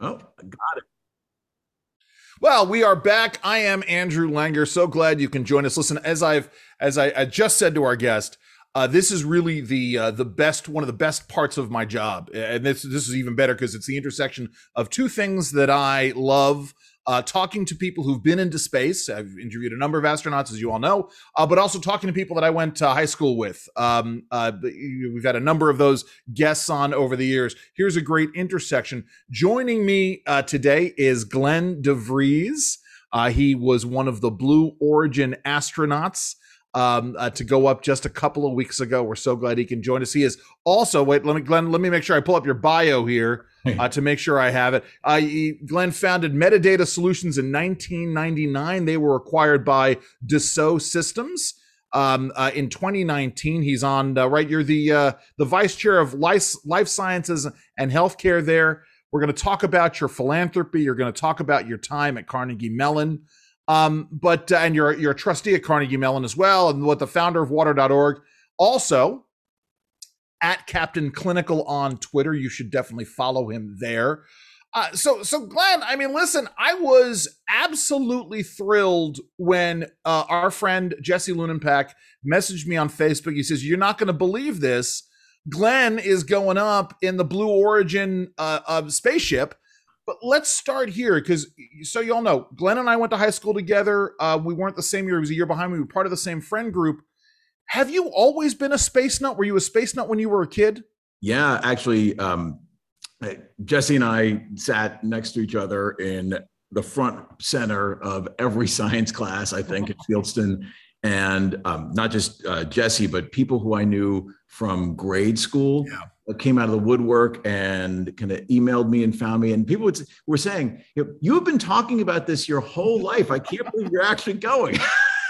Oh, got it. Well, we are back. I am Andrew Langer. So glad you can join us. Listen, as I've as I, I just said to our guest, uh, this is really the uh, the best one of the best parts of my job, and this this is even better because it's the intersection of two things that I love uh, talking to people who've been into space. I've interviewed a number of astronauts, as you all know, uh, but also talking to people that I went to high school with. Um, uh, we've had a number of those guests on over the years. Here's a great intersection. Joining me uh, today is Glen de Vries. Uh, he was one of the Blue Origin astronauts. Um, uh, to go up just a couple of weeks ago. We're so glad he can join us. He is also wait. Let me, Glen. Let me make sure I pull up your bio here uh, to make sure I have it. Uh, Glen founded Medidata Solutions in 1999. They were acquired by Dassault Systems. Um, uh, in 2019, he's on uh, right. You're the uh, the vice chair of life, life sciences and healthcare there. We're going to talk about your philanthropy. You're going to talk about your time at Carnegie Mellon. Um, but uh, and you're you're a trustee at Carnegie Mellon as well, and what the founder of Water.org. Also, at Captain Clinical on Twitter. You should definitely follow him there. Uh, so, so Glen, I mean, listen, I was absolutely thrilled when uh, our friend Jesse Lunenpack messaged me on Facebook. He says, "You're not going to believe this. Glen is going up in the Blue Origin uh, spaceship." But let's start here because, so you all know, Glen and I went to high school together. Uh, we weren't the same year; he was a year behind me. We were part of the same friend group. Have you always been a space nut? Were you a space nut when you were a kid? Yeah, actually, um, Jesse and I sat next to each other in the front center of every science class, I think, at Fieldston. And um, not just uh, Jesse, but people who I knew from grade school yeah. came out of the woodwork and kind of emailed me and found me. And people would, were saying, you have been talking about this your whole life. I can't believe you're actually going.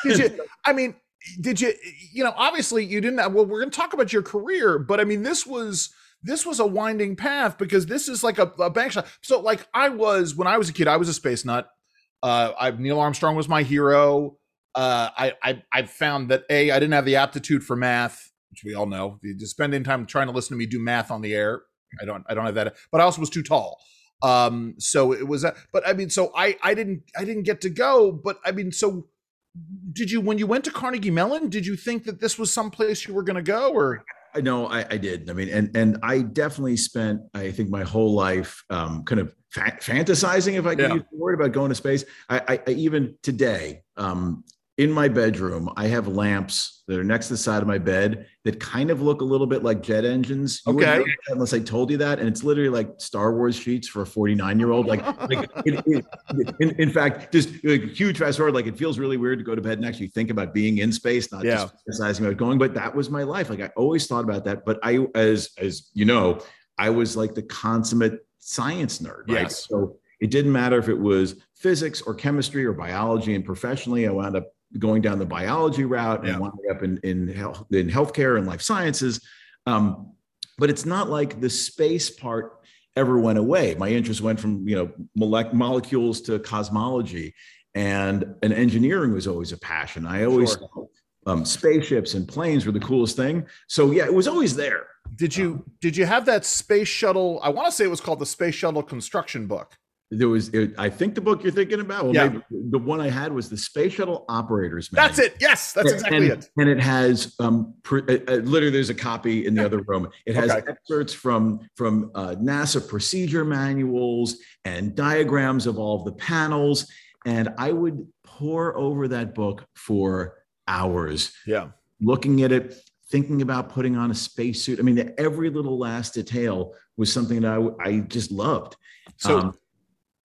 You, I mean, did you you know obviously you didn't well we're going to talk about your career but i mean this was this was a winding path because this is like a, a bank shot. So like i was when i was a kid i was a space nut. Uh I, neil armstrong was my hero. Uh I, I i found that a i didn't have the aptitude for math which we all know. You just spending time trying to listen to me do math on the air. I don't i don't have that but i also was too tall. Um so it was a, but i mean so i i didn't i didn't get to go but i mean so did you when you went to Carnegie Mellon? Did you think that this was someplace you were going to go, or? I no, I, I did. I mean, and and I definitely spent, I think, my whole life um, kind of fa- fantasizing, if I can yeah. use the word, about going to space. I, I, I even today, um, in my bedroom, I have lamps that are next to the side of my bed that kind of look a little bit like jet engines. You okay. Unless I told you that. And it's literally like Star Wars sheets for a 49 year old. Like, like it, it, in, in, fact, just like huge fast forward. Like it feels really weird to go to bed and actually think about being in space, not yeah. just fantasizing about going. But that was my life. Like I always thought about that. But I, as, as you know, I was like the consummate science nerd, right? Yes. So it didn't matter if it was physics or chemistry or biology. And professionally, I wound up going down the biology route and yeah. winding up in in health in healthcare and life sciences. Um, but it's not like the space part ever went away. My interest went from you know molec- molecules to cosmology, and and engineering was always a passion. I always sure. thought, um, spaceships and planes were the coolest thing. So yeah, it was always there. Did you um, did you have that space shuttle? I want to say it was called the space shuttle construction book there was it, i think the book you're thinking about well, yeah. the one i had was the space shuttle operators manual. that's it. Yes that's exactly and, it. and it has um uh, uh, literally there's a copy in the other room. It has okay. excerpts from from uh, nasa procedure manuals and diagrams of all of the panels. And i would pore over that book for hours. Yeah. Looking at it thinking about putting on a spacesuit. I mean every little last detail was something that i, I just loved. So um,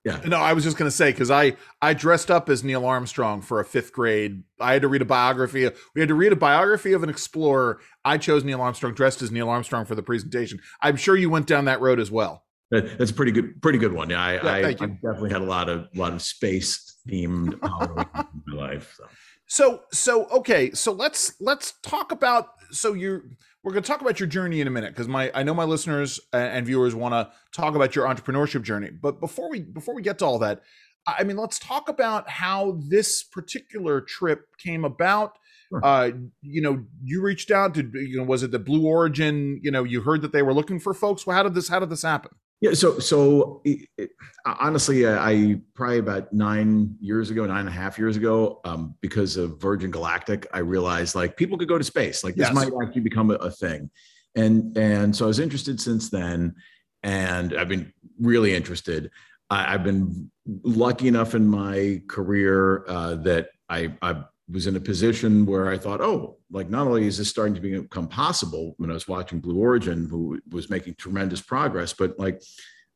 yeah. No, I was just going to say because I I dressed up as Neil Armstrong for a fifth grade. I had to read a biography. We had to read a biography of an explorer. I chose Neil Armstrong, dressed as Neil Armstrong for the presentation. I'm sure you went down that road as well. That's a pretty good, pretty good one. Yeah, I, yeah, I, I definitely had a lot of lot of space themed in my life. So. so so okay, so let's let's talk about so you're we're going to talk about your journey in a minute because my I know my listeners and viewers want to talk about your entrepreneurship journey. But before we before we get to all that, I mean, let's talk about how this particular trip came about. Sure. Uh, you know, you reached out to you know, was it the Blue Origin? You know, you heard that they were looking for folks. Well, how did this how did this happen? Yeah. So, so it, it, honestly, I probably about nine years ago, nine and a half years ago, um, because of Virgin Galactic, I realized like people could go to space. Like this yes. might actually become a, a thing, and and so I was interested since then, and I've been really interested. I, have been lucky enough in my career uh, that I, I was in a position where I thought, oh, like not only is this starting to become possible when I was watching Blue Origin, who was making tremendous progress, but like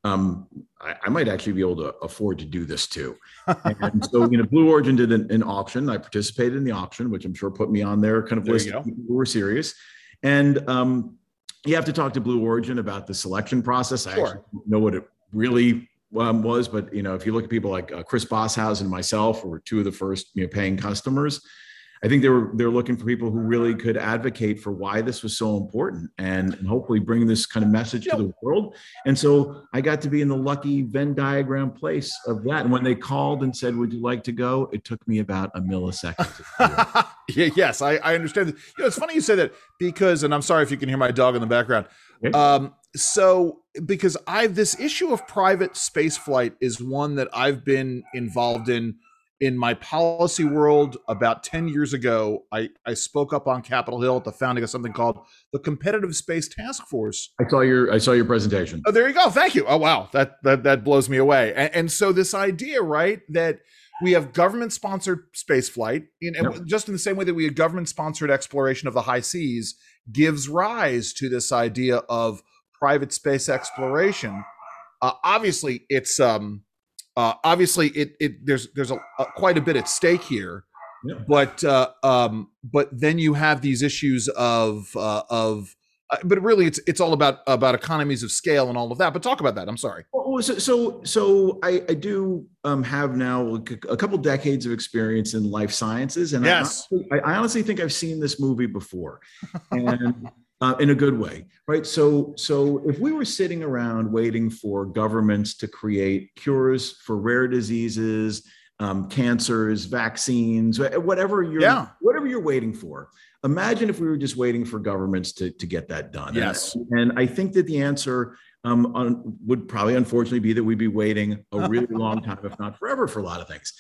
um, I, I, might actually be able to afford to do this too. and so, you know, Blue Origin did an, an, auction. I participated in the auction, which I'm sure put me on their kind of there list of people who were serious. And um, you have to talk to Blue Origin about the selection process. I sure. actually know what it really um, was, but you know, if you look at people like uh, Chris Boshuizen and myself, were two of the first you know paying customers. I think they were they're looking for people who really could advocate for why this was so important and, and hopefully bring this kind of message to the world. And so I got to be in the lucky Venn diagram place of that. And when they called and said, "Would you like to go?" It took me about a millisecond. yeah, yes, I, I understand. You know, it's funny you say that because, and I'm sorry if you can hear my dog in the background. Okay. Um, so because I've this issue of private space flight is one that I've been involved in in my policy world about 10 years ago I, I spoke up on capitol hill at the founding of something called the competitive space task force. I saw your i saw your presentation. Oh there you go. Thank you. Oh wow. That that, that blows me away. And, and so this idea right that we have government sponsored space flight in, yep. just in the same way that we have government sponsored exploration of the high seas gives rise to this idea of private space exploration. Uh, obviously, it's um, uh, obviously it, it there's there's a, a, quite a bit at stake here, yeah. but uh, um, but then you have these issues of uh, of uh, but really it's it's all about about economies of scale and all of that. But talk about that. I'm sorry. Well, so so, so I, I do um, have now a couple decades of experience in life sciences, and yes, I, I honestly think I've seen this movie before, and uh, in a good way, right? So, so if we were sitting around waiting for governments to create cures for rare diseases, um, cancers, vaccines, whatever you're, yeah. whatever you're waiting for, imagine if we were just waiting for governments to to get that done. Yes, and, and I think that the answer um, on, would probably, unfortunately, be that we'd be waiting a really long time, if not forever, for a lot of things.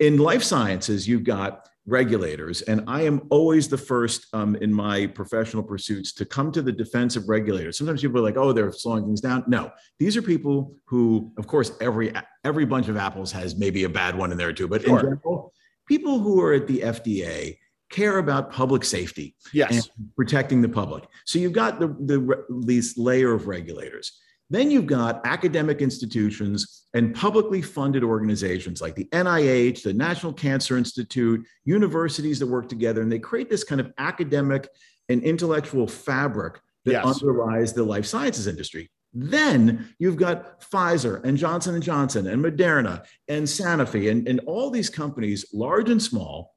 In life sciences, you've got regulators. And I am always the first um, in my professional pursuits to come to the defense of regulators. Sometimes people are like, "Oh, they're slowing things down." No, these are people who, of course, every every bunch of apples has maybe a bad one in there too. But sure. in general, people who are at the FDA care about public safety yes. and protecting the public. So you've got the, the this layer of regulators. Then you've got academic institutions and publicly funded organizations like the NIH, the National Cancer Institute, universities that work together, and they create this kind of academic and intellectual fabric that yes. underlies the life sciences industry. Then you've got Pfizer and Johnson and Johnson and Moderna and Sanofi and, and all these companies, large and small,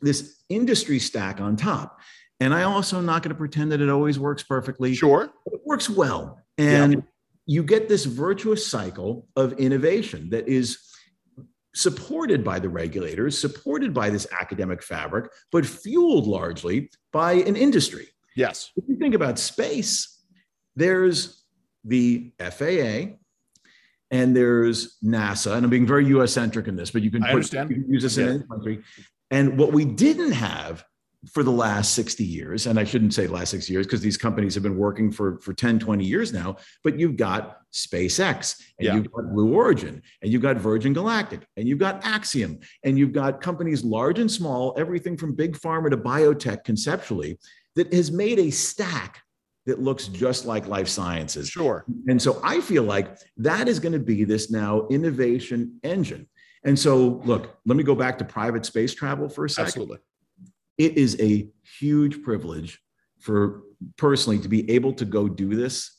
this industry stack on top. And I also am not going to pretend that it always works perfectly. Sure. It works well. And yeah you get this virtuous cycle of innovation that is supported by the regulators, supported by this academic fabric, but fueled largely by an industry. Yes. If you think about space, there's the FAA and there's NASA, and I'm being very US centric in this, but you can, put, you can use this yeah. in any country. And what we didn't have for the last 60 years and i shouldn't say last six years because these companies have been working for, for 10 20 years now but you've got spacex and yeah. you've got blue origin and you've got virgin galactic and you've got axiom and you've got companies large and small everything from big pharma to biotech conceptually that has made a stack that looks just like life sciences. Sure. And so i feel like that is going to be this now innovation engine. And so look let me go back to private space travel for a second. Absolutely it is a huge privilege for personally to be able to go do this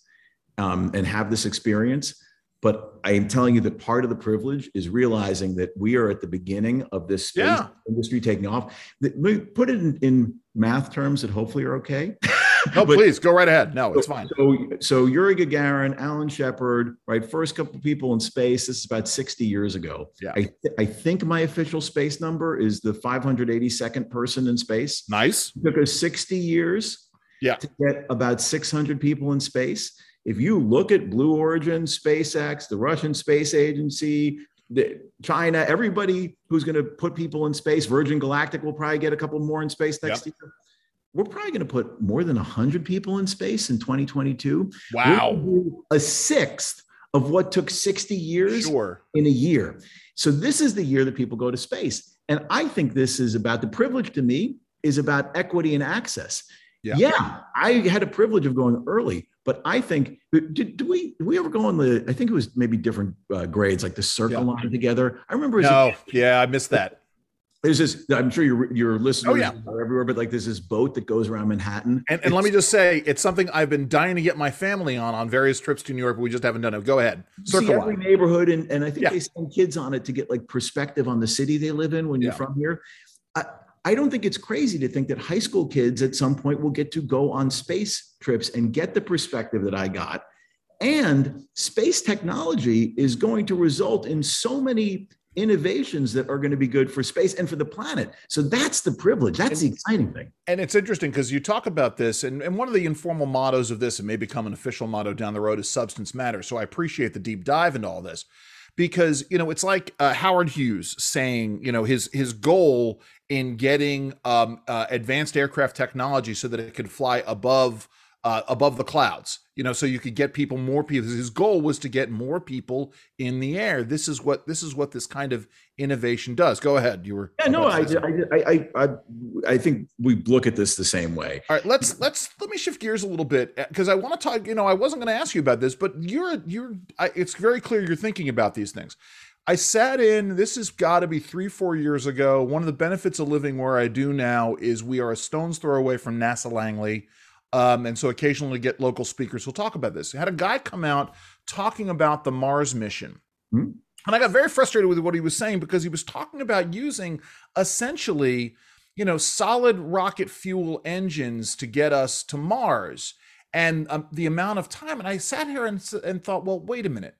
um, and have this experience. But I am telling you that part of the privilege is realizing that we are at the beginning of this space yeah. industry taking off. Let me put it in, in math terms that hopefully are okay. no, but, please go right ahead. No, it's fine. So, so Yuri Gagarin, Alan Shepard, right? First couple of people in space. This is about 60 years ago. Yeah. I, th- I think my official space number is the 582nd person in space. Nice. It took us 60 years yeah. to get about 600 people in space. if you look at Blue Origin, SpaceX, the Russian Space Agency, the, China, everybody who's going to put people in space, Virgin Galactic will probably get a couple more in space next yep. year. We're probably going to put more than 100 people in space in 2022. Wow. A sixth of what took 60 years sure. in a year. So this is the year that people go to space. And I think this is about the privilege to me is about equity and access. Yeah. yeah, I had a privilege of going early, but I think did, did we did we ever go on the? I think it was maybe different uh, grades, like the circle yeah. line together. I remember. No, a, yeah, I missed that. There's this. I'm sure your your oh, listeners oh, yeah. are everywhere, but like there's this boat that goes around Manhattan. And, and let me just say, it's something I've been dying to get my family on on various trips to New York, but we just haven't done it. Go ahead. Circle see every neighborhood, and and I think yeah. they send kids on it to get like perspective on the city they live in when you're from here. I, I don't think it's crazy to think that high school kids at some point will get to go on space trips and get the perspective that I got. And space technology is going to result in so many innovations that are going to be good for space and for the planet. So that's the privilege. That's and, the exciting thing. And it's interesting because you talk about this, and, and one of the informal mottos of this, and may become an official motto down the road, is substance matters. So I appreciate the deep dive into all this because you know it's like uh, Howard Hughes saying you know his his goal in getting um, uh, advanced aircraft technology so that it could fly above uh, above the clouds you know so you could get people more people his goal was to get more people in the air this is what this is what this kind of innovation does go ahead you were yeah no I, I, I i i think we look at this the same way all right let's let's let me shift gears a little bit because i want to talk you know i wasn't going to ask you about this but you're you're I, it's very clear you're thinking about these things I sat in, this has got to be three, four years ago. One of the benefits of living where I do now is we are a stone's throw away from NASA Langley. Um, and so occasionally get local speakers who'll talk about this. I had a guy come out talking about the Mars mission. Mm-hmm. And I got very frustrated with what he was saying because he was talking about using essentially, you know, solid rocket fuel engines to get us to Mars and um, the amount of time. And I sat here and, and thought, well, wait a minute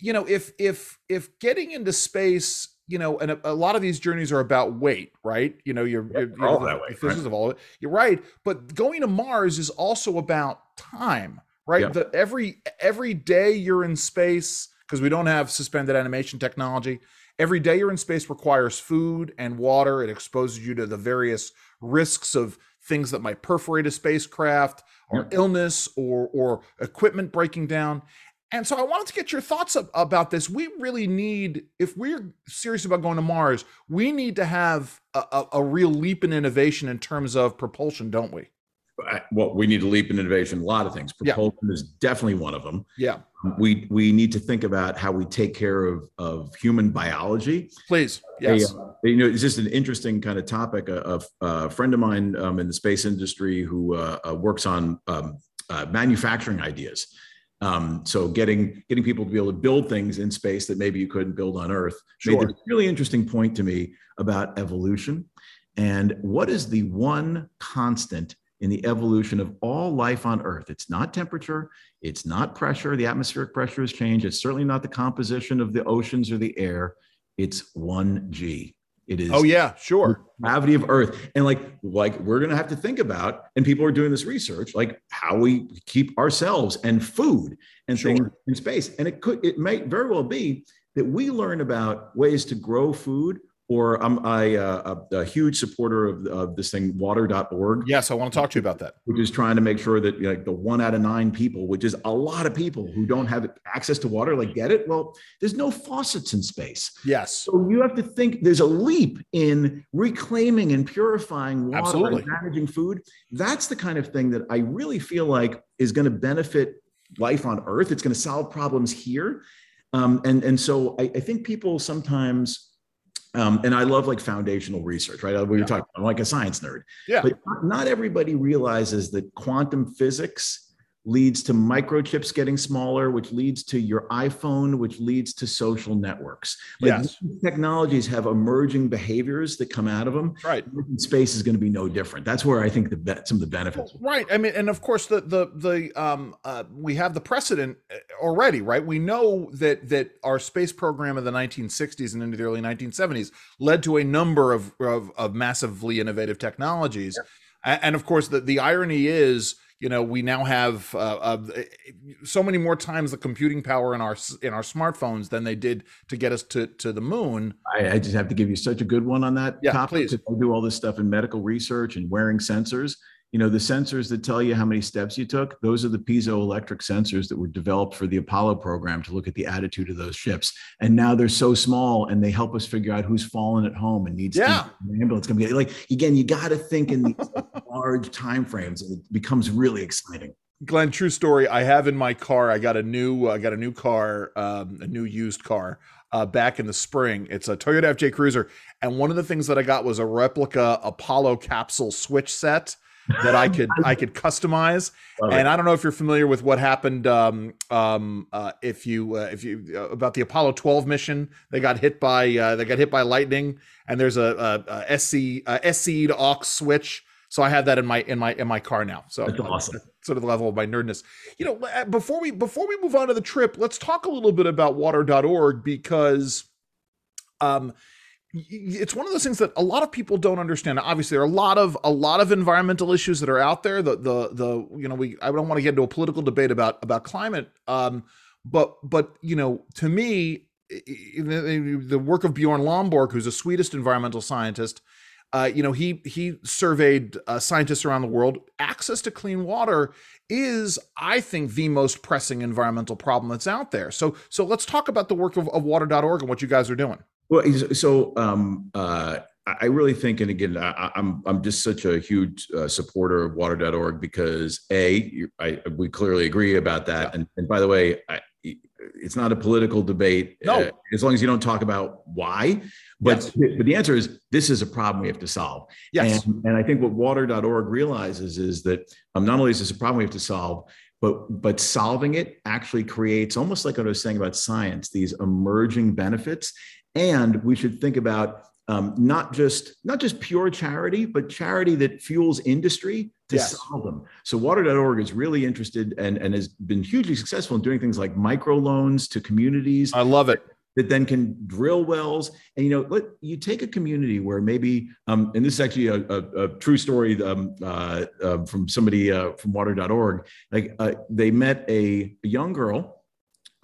you know, if if if getting into space, you know, and a, a lot of these journeys are about weight, right? You know, you're, you're, you're all that way. Physics right? of all of it. You're right, but going to Mars is also about time, right? The every every day you're in space because we don't have suspended animation technology. Every day you're in space requires food and water. It exposes you to the various risks of things that might perforate a spacecraft or illness or or equipment breaking down and so I wanted to get your thoughts about this. We really need, if we're serious about going to Mars, we need to have a, a, a real leap in innovation in terms of propulsion, don't we? Well, we need to leap in innovation. A lot of things. Propulsion yeah. is definitely one of them. Yeah. We we need to think about how we take care of of human biology. Please. Yes. uh, you know, it's just an interesting kind of topic. A, a, a friend of mine um, in the space industry who uh, uh, works on um, uh, manufacturing ideas um, so getting getting people to be able to build things in space that maybe you couldn't build on Earth sure. made a really interesting point to me about evolution and what is the one constant in the evolution of all life on Earth. It's not temperature, it's not pressure. The atmospheric pressure has changed. It's certainly not the composition of the oceans or the air. It's one G. It is. Oh yeah, sure. Gravity of Earth, and like like we're gonna have to think about, and people are doing this research, like how we keep ourselves and food and sure. things in space. And it could, it may very well be that we learn about ways to grow food or I'm I, uh, a, a, huge supporter of, of, this thing, water.org. Yes, I want to talk to you about that. Which is trying to make sure that like the one out of nine people, which is a lot of people who don't have access to water, like get it. Well, there's no faucets in space. Yes. So you have to think there's a leap in reclaiming and purifying water Absolutely. and managing food. That's the kind of thing that I really feel like is going to benefit life on Earth. It's going to solve problems here. Um, and, and so I, I think people sometimes um, and I love like foundational research, right? We were talking, I'm like a science nerd. Yeah. But not everybody realizes that quantum physics leads to microchips getting smaller, which leads to your iPhone, which leads to social networks. Like yes. technologies have emerging behaviors that come out of them. Right. Space is going to be no different. That's where I think the some of the benefits. Right. I mean, and of course, the the the um uh, we have the precedent uh, already, right? We know that that our space program of the 1960s and into the early 1970s led to a number of of, of massively innovative technologies, yeah. and of course, the the irony is you know we now have uh, uh, so many more times the computing power in our in our smartphones than they did to get us to to the moon. I, I just have to give you such a good one on that. Yeah, topic. please. I do all this stuff in medical research and wearing sensors you know the sensors that tell you how many steps you took those are the piezoelectric sensors that were developed for the apollo program to look at the attitude of those ships. And now they're so small and they help us figure out who's fallen at home and needs yeah. an ambulance can be like again you got to think in these large time frames and it becomes really exciting. Glen true story. I have in my car i got a new i got a new car um, a new used car uh, back in the spring. It's a Toyota FJ Cruiser, and one of the things that I got was a replica Apollo capsule switch set that I could I could customize. Love and it. I don't know if you're familiar with what happened um, um, uh, if you uh, if you uh, about the Apollo 12 mission. They got hit by uh, they got hit by lightning, and there's a, a, a SCE a SCE to aux switch. So I have that in my in my in my car now. So that's awesome. Sort of the level of my nerdness. You know, uh, before we before we move on to the trip, let's talk a little bit about water.org because um it's one of those things that a lot of people don't understand. Obviously, there are a lot of a lot of environmental issues that are out there. The the the you know we I don't want to get into a political debate about about climate. Um, but but you know to me the work of Bjorn Lomborg, who's a Swedish environmental scientist, uh, you know he he surveyed uh, scientists around the world. Access to clean water is, I think, the most pressing environmental problem that's out there. So so let's talk about the work of, of Water.org and what you guys are doing. Well, so um, uh, I really think, and again, I, am I'm, I'm just such a huge uh, supporter of Water.org because a I, we clearly agree about that, yeah. and, and by the way, I, it's not a political debate. No. Uh, as long as you don't talk about why. But yes. but the answer is this is a problem we have to solve. Yes. And, and I think what Water.org realizes is that um, not only is this a problem we have to solve, but but solving it actually creates almost like what I was saying about science, these emerging benefits and we should think about um, not just not just pure charity, but charity that fuels industry to yes. solve them. So water.org is really interested and, and has been hugely successful in doing things like microloans to communities. I love it. That then can drill wells. And you know, let you take a community where maybe, um, and this is actually a, a, a true story um, uh, uh, from somebody uh, from water.org. Like uh, they met a, a young girl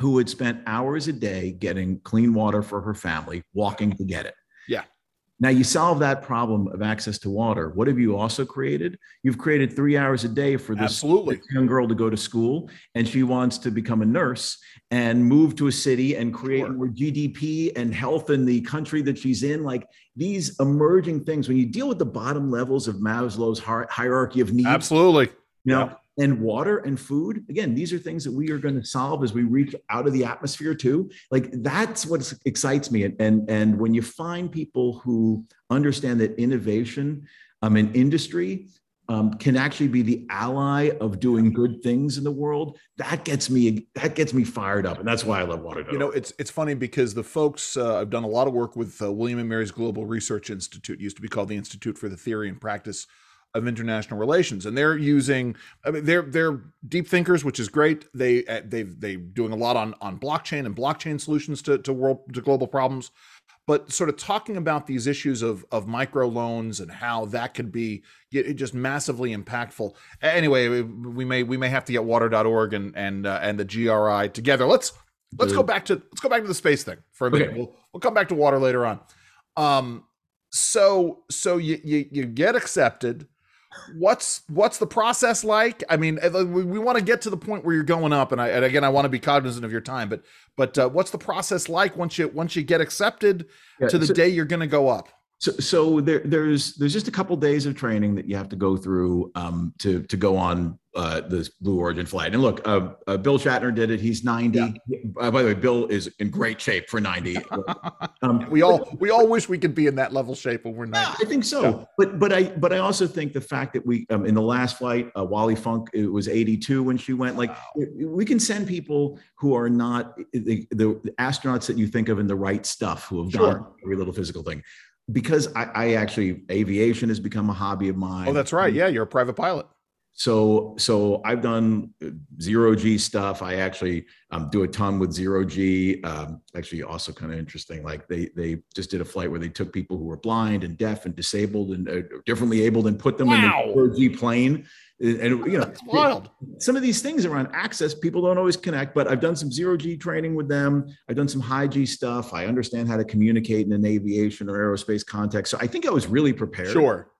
who had spent hours a day getting clean water for her family, walking to get it. Yeah. Now you solve that problem of access to water. What have you also created? You've created three hours a day for this Absolutely. young girl to go to school, and she wants to become a nurse and move to a city and create sure. more GDP and health in the country that she's in. Like these emerging things, when you deal with the bottom levels of Maslow's hierarchy of needs, absolutely, you know, and water and food again these are things that we are going to solve as we reach out of the atmosphere too. Like that's what excites me and and, and when you find people who understand that innovation um, in industry um, can actually be the ally of doing good things in the world that gets me that gets me fired up and that's why i love water you know it's it's funny because the folks uh, i've done a lot of work with uh, william and mary's global research institute used to be called the institute for the theory and practice of international relations, and they're using. I mean, they're they're deep thinkers, which is great. They uh, they they doing a lot on on blockchain and blockchain solutions to to world to global problems, but sort of talking about these issues of of micro loans and how that could be just massively impactful. Anyway, we may we may have to get water.org and and uh, and the GRI together. Let's let's go back to let's go back to the space thing for a minute. Okay. We'll we'll come back to water later on. Um, so so you you, you get accepted what's what's the process like? I mean uh, we, we want to get to the point where you're going up and, I, and again i want to be cognizant of your time but but uh, what's the process like once you once you get accepted yeah, to the so, day you're going to go up? So, so there, there's there's just a couple days of training that you have to go through um, to to go on uh, this Blue Origin flight. And look, uh, uh, Bill Shatner did it. He's 90. Yeah. Uh, by the way, Bill is in great shape for 90. Um, we all we all wish we could be in that level shape when we're 90. Yeah, I think so. Yeah. But but I but I also think the fact that we um, in the last flight, uh, Wally Funk it was 82 when she went. Like wow. we can send people who are not the, the, astronauts that you think of in the right stuff who have sure. done every little physical thing because I, I, actually aviation has become a hobby of mine. Oh, that's right. Yeah, you're a private pilot. So so I've done zero G stuff. I actually um, do a ton with zero G. Um, actually, also kind of interesting. Like they they just did a flight where they took people who were blind and deaf and disabled and uh, differently abled and put them wow. in the zero G plane. And, and you know, That's wild. Some of these things around access, people don't always connect. But I've done some zero G training with them. I've done some high G stuff. I understand how to communicate in an aviation or aerospace context. So I think I was really prepared. Sure.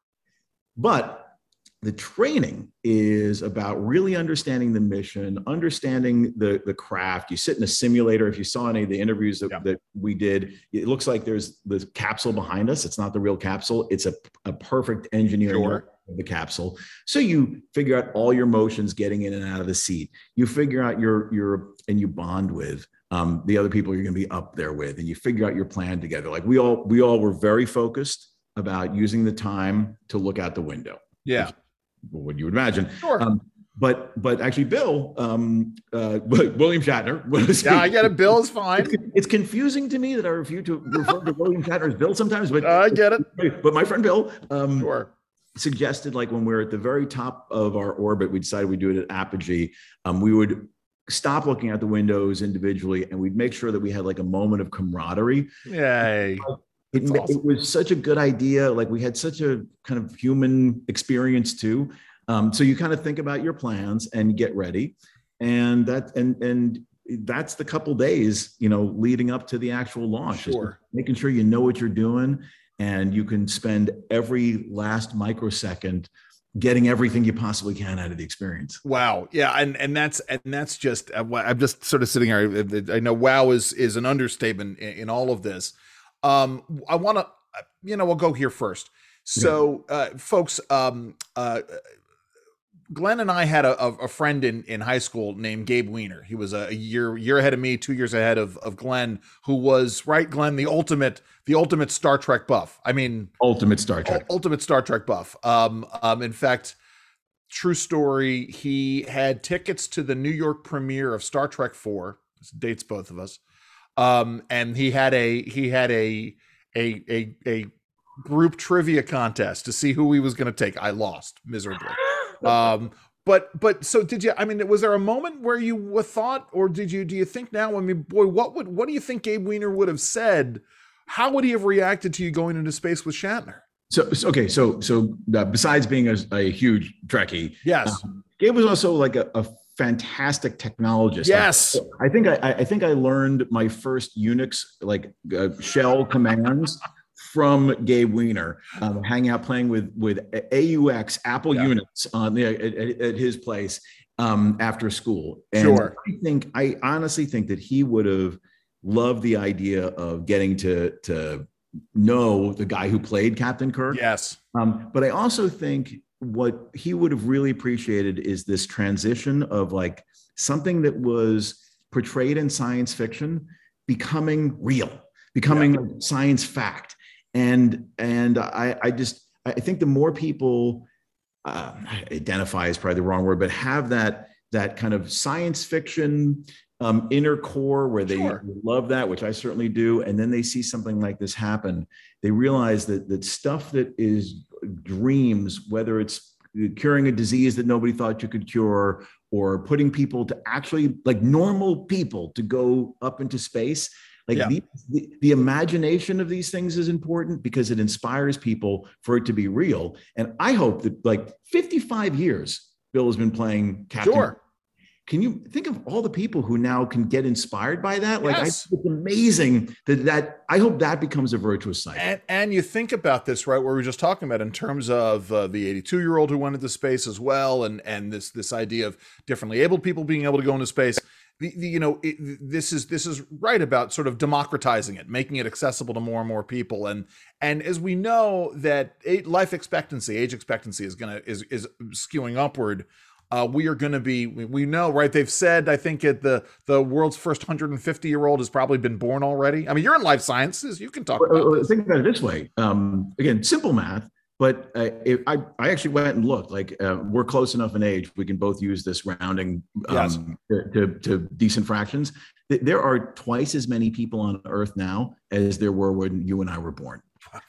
But the training is about really understanding the mission, understanding the, the craft. You sit in a simulator. If you saw any of the interviews that, yeah. that we did, it looks like there's the capsule behind us. It's not the real capsule. It's a, a perfect engineering sure. of the capsule. So you figure out all your motions getting in and out of the seat. You figure out your your and you bond with um, the other people you're going to be up there with, and you figure out your plan together. Like we all we all were very focused about using the time to look out the window. Yeah what you would imagine. Sure. Um, but but actually, Bill, um, uh, William Shatner was. Yeah, I get it. Bill is fine. It's, confusing to me that I refuse to refer to William Shatner as Bill sometimes, but I get it. But my friend Bill, um, sure. suggested like when we are at the very top of our orbit, we decided we'd do it at apogee. Um, we would stop looking at the windows individually, and we'd make sure that we had like a moment of camaraderie. Yay! It, awesome. it, was such a good idea. Like we had such a kind of human experience too. Um, so you kind of think about your plans and get ready, and that and and that's the couple days you know leading up to the actual launch. Sure. Making sure you know what you're doing, and you can spend every last microsecond getting everything you possibly can out of the experience. Wow. Yeah, and and that's and that's just uh, I'm just sort of sitting here I know wow is is an understatement in, in all of this. Um, I want to, uh, you know, we'll go here first. So, uh, folks, um, uh, Glen and I had a, a, friend in, in high school named Gabe Weiner. He was a year year ahead of me, two years ahead of, of Glen, who was right, Glen, the ultimate the ultimate Star Trek buff. I mean, ultimate Star Trek, ultimate Star Trek buff. Um, um, in fact, true story. He had tickets to the New York premiere of Star Trek Four. This dates both of us um, and he had a he had a a a, a group trivia contest to see who he was going to take. I lost miserably. Um, but but so did you? I mean, was there a moment where you thought, or did you? Do you think now? I mean, boy, what would what do you think Gabe Weiner would have said? How would he have reacted to you going into space with Shatner? So okay, so so uh, besides being a, a huge Trekkie, yes, um, Gabe was also like a, a fantastic technologist. Yes, I, I think I, I, think I learned my first Unix like uh, shell commands from Gabe Weiner, um, hanging out playing with with A/UX Apple yeah. Unix on the, at, at, his place um, after school. And sure, I think I honestly think that he would have loved the idea of getting to to know the guy who played Captain Kirk. Yes, um, but I also think what he would have really appreciated is this transition of like something that was portrayed in science fiction becoming real, becoming yeah. science fact. And and I, I just I think the more people uh, identify is probably the wrong word, but have that that kind of science fiction um, inner core where they sure. love that, which I certainly do, and then they see something like this happen, they realize that that stuff that is dreams, whether it's curing a disease that nobody thought you could cure or putting people to actually like normal people to go up into space like yeah. the, the, the, imagination of these things is important because it inspires people for it to be real and i hope that like 55 years bill has been playing captain sure can you think of all the people who now can get inspired by that? Like yes. I, it's amazing that that i hope that becomes a virtuous cycle. And, and you think about this right where we were just talking about in terms of uh, the 82 year old who went into space as well and and this this idea of differently abled people being able to go into space. The, the, you know it, this is this is right about sort of democratizing it making it accessible to more and more people. And and as we know that life expectancy age expectancy is gonna is is skewing upward uh, we are going to be we know right? They've said i think at the the world's first 150 year old has probably been born already. I mean you're in life sciences. You can talk about think about it this way. Um, again simple math but uh, I, I actually went and looked like uh, we're close enough in age we can both use this rounding um, yes. to, to, to decent fractions. There are twice as many people on earth now as there were when you and i were born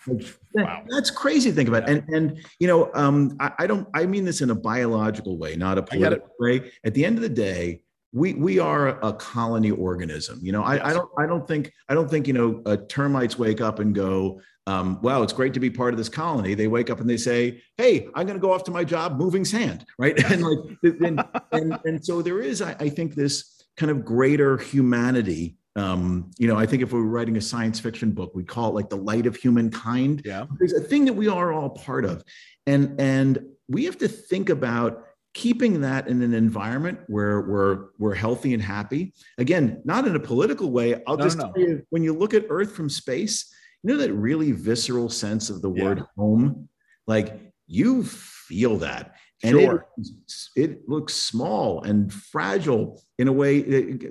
wow. That's crazy to think about. Yeah. And and you know, um, I, I, don't I mean this in a biological way, not a political way. At the end of the day, we we are a colony organism. You know, I, yes. I don't I don't think I don't think you know uh, termites wake up and go, um, wow, it's great to be part of this colony. They wake up and they say, hey, I'm going to go off to my job moving sand, right? and like and, and, and so there is, I, I think, this kind of greater humanity um, you know, I think if we were writing a science fiction book, we'd call it like the light of humankind. Yeah. There's a thing that we are all part of. And and we have to think about keeping that in an environment where we're we're healthy and happy. Again, not in a political way. I'll no, just no. tell you, when you look at Earth from space, you know that really visceral sense of the word yeah. home? Like you feel that and sure. it, it looks small and fragile in a way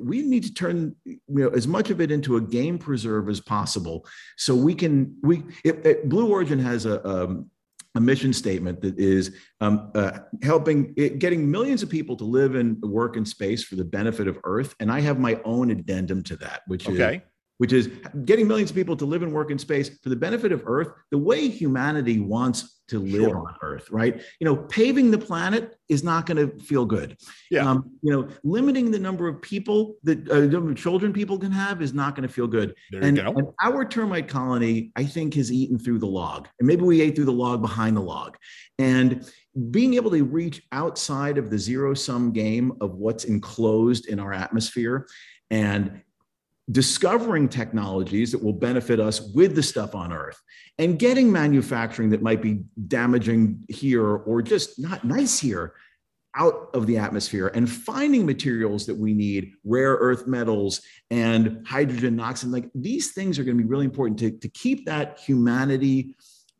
we need to turn you know as much of it into a game preserve as possible so we can we it, it, blue origin has a um, a mission statement that is um, uh, helping it, getting millions of people to live and work in space for the benefit of earth and i have my own addendum to that which okay. is which is getting millions of people to live and work in space for the benefit of Earth, the way humanity wants to live sure. on Earth, right? You know, paving the planet is not going to feel good. Yeah. Um, you know, limiting the number of people that uh, children people can have is not going to feel good. there And, and, our termite colony, I think, has eaten through the log, and maybe we ate through the log behind the log, and being able to reach outside of the zero sum game of what's enclosed in our atmosphere and discovering technologies that will benefit us with the stuff on earth and getting manufacturing that might be damaging here or just not nice here out of the atmosphere and finding materials that we need rare earth metals and hydrogen and like these things are going to be really important to, to keep that humanity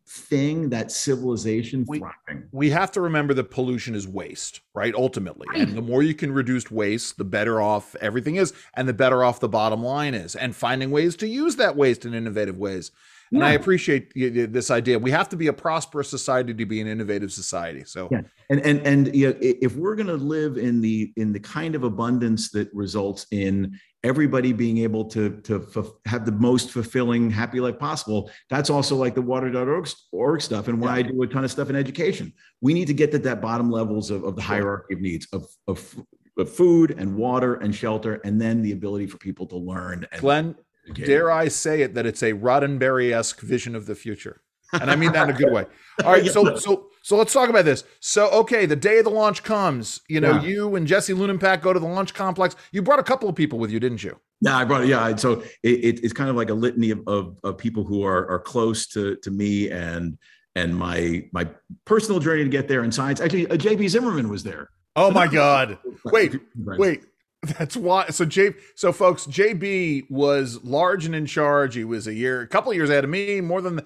thing, that civilization we, thriving. We have to remember that pollution is waste, right? Ultimately. Right. And the more you can reduce waste, the better off everything is, and the better off the bottom line is, and finding ways to use that waste in innovative ways. And yeah. I appreciate this idea. We have to be a prosperous society to be an innovative society. So, yeah. and and and you know, if we're going to live in the in the kind of abundance that results in everybody being able to to f- have the most fulfilling happy life possible that's also like the water.org org stuff and why yeah. i do a ton of stuff in education we need to get to that bottom levels of, of the hierarchy of needs of, of, of food and water and shelter and then the ability for people to learn and glenn. Dare i say it that it's a roddenberry-esque vision of the future and i mean that in a good way all right so so so let's talk about this. So, okay, the day of the launch comes. You know, yeah. you and Jesse Lunenpack go to the launch complex. You brought a couple of people with you, didn't you? Yeah, I brought it. Yeah, so it, it's kind of like a litany of, of, of, people who are are close to to me and and my my personal journey to get there in science. Actually, uh, JB Zimmerman was there. Oh my God! Wait, wait. That's why. So J. So folks, JB was large and in charge. He was a year, a couple of years ahead of me, more than. The,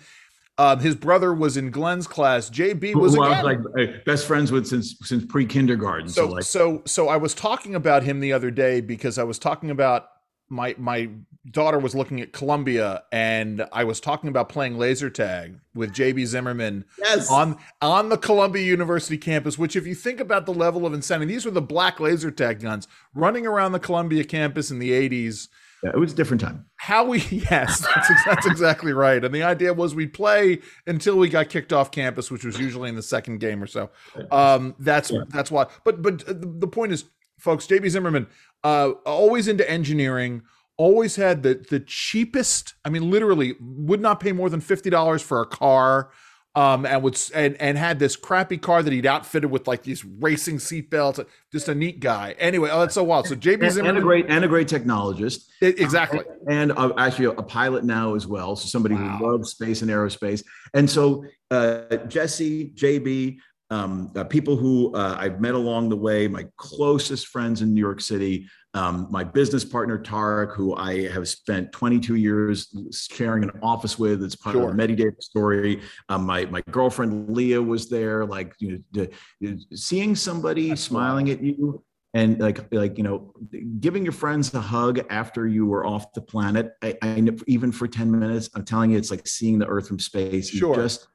um, his brother was in Glen's class. JB was Who again, like best friends with since since pre kindergarten. So so, like. so so I was talking about him the other day because I was talking about my my daughter was looking at Columbia and I was talking about playing laser tag with JB Zimmerman yes. on on the Columbia University campus which if you think about the level of insanity these were the black laser tag guns running around the Columbia campus in the 80s yeah, it was a different time. How we yes, that's, that's exactly right. And the idea was we'd play until we got kicked off campus, which was usually in the second game or so. Um, that's yeah. that's why. But but the point is, folks, JB Zimmerman, uh, always into engineering, always had the the cheapest. I mean, literally, would not pay more than fifty dollars for a car um, and would and, and had this crappy car that he'd outfitted with like these racing seatbelts. Just a neat guy. Anyway, oh, that's so wild. So JB Zimmerman, and a great and a great technologist, exactly, and, and uh, actually a, a, pilot now as well. So somebody wow. who loves space and aerospace. And so uh, Jesse, JB, um, uh, people who uh, I've met along the way, my closest friends in New York City, um, my business partner Tarek, who I have spent 22 years sharing an office with, it's part sure. of the Medidata story. Um, my my girlfriend Leah was there, like you know, the, seeing somebody That's smiling wild. at you and like like you know giving your friends a hug after you were off the planet I, I even for 10 minutes i'm telling you it's like seeing the earth from space sure. just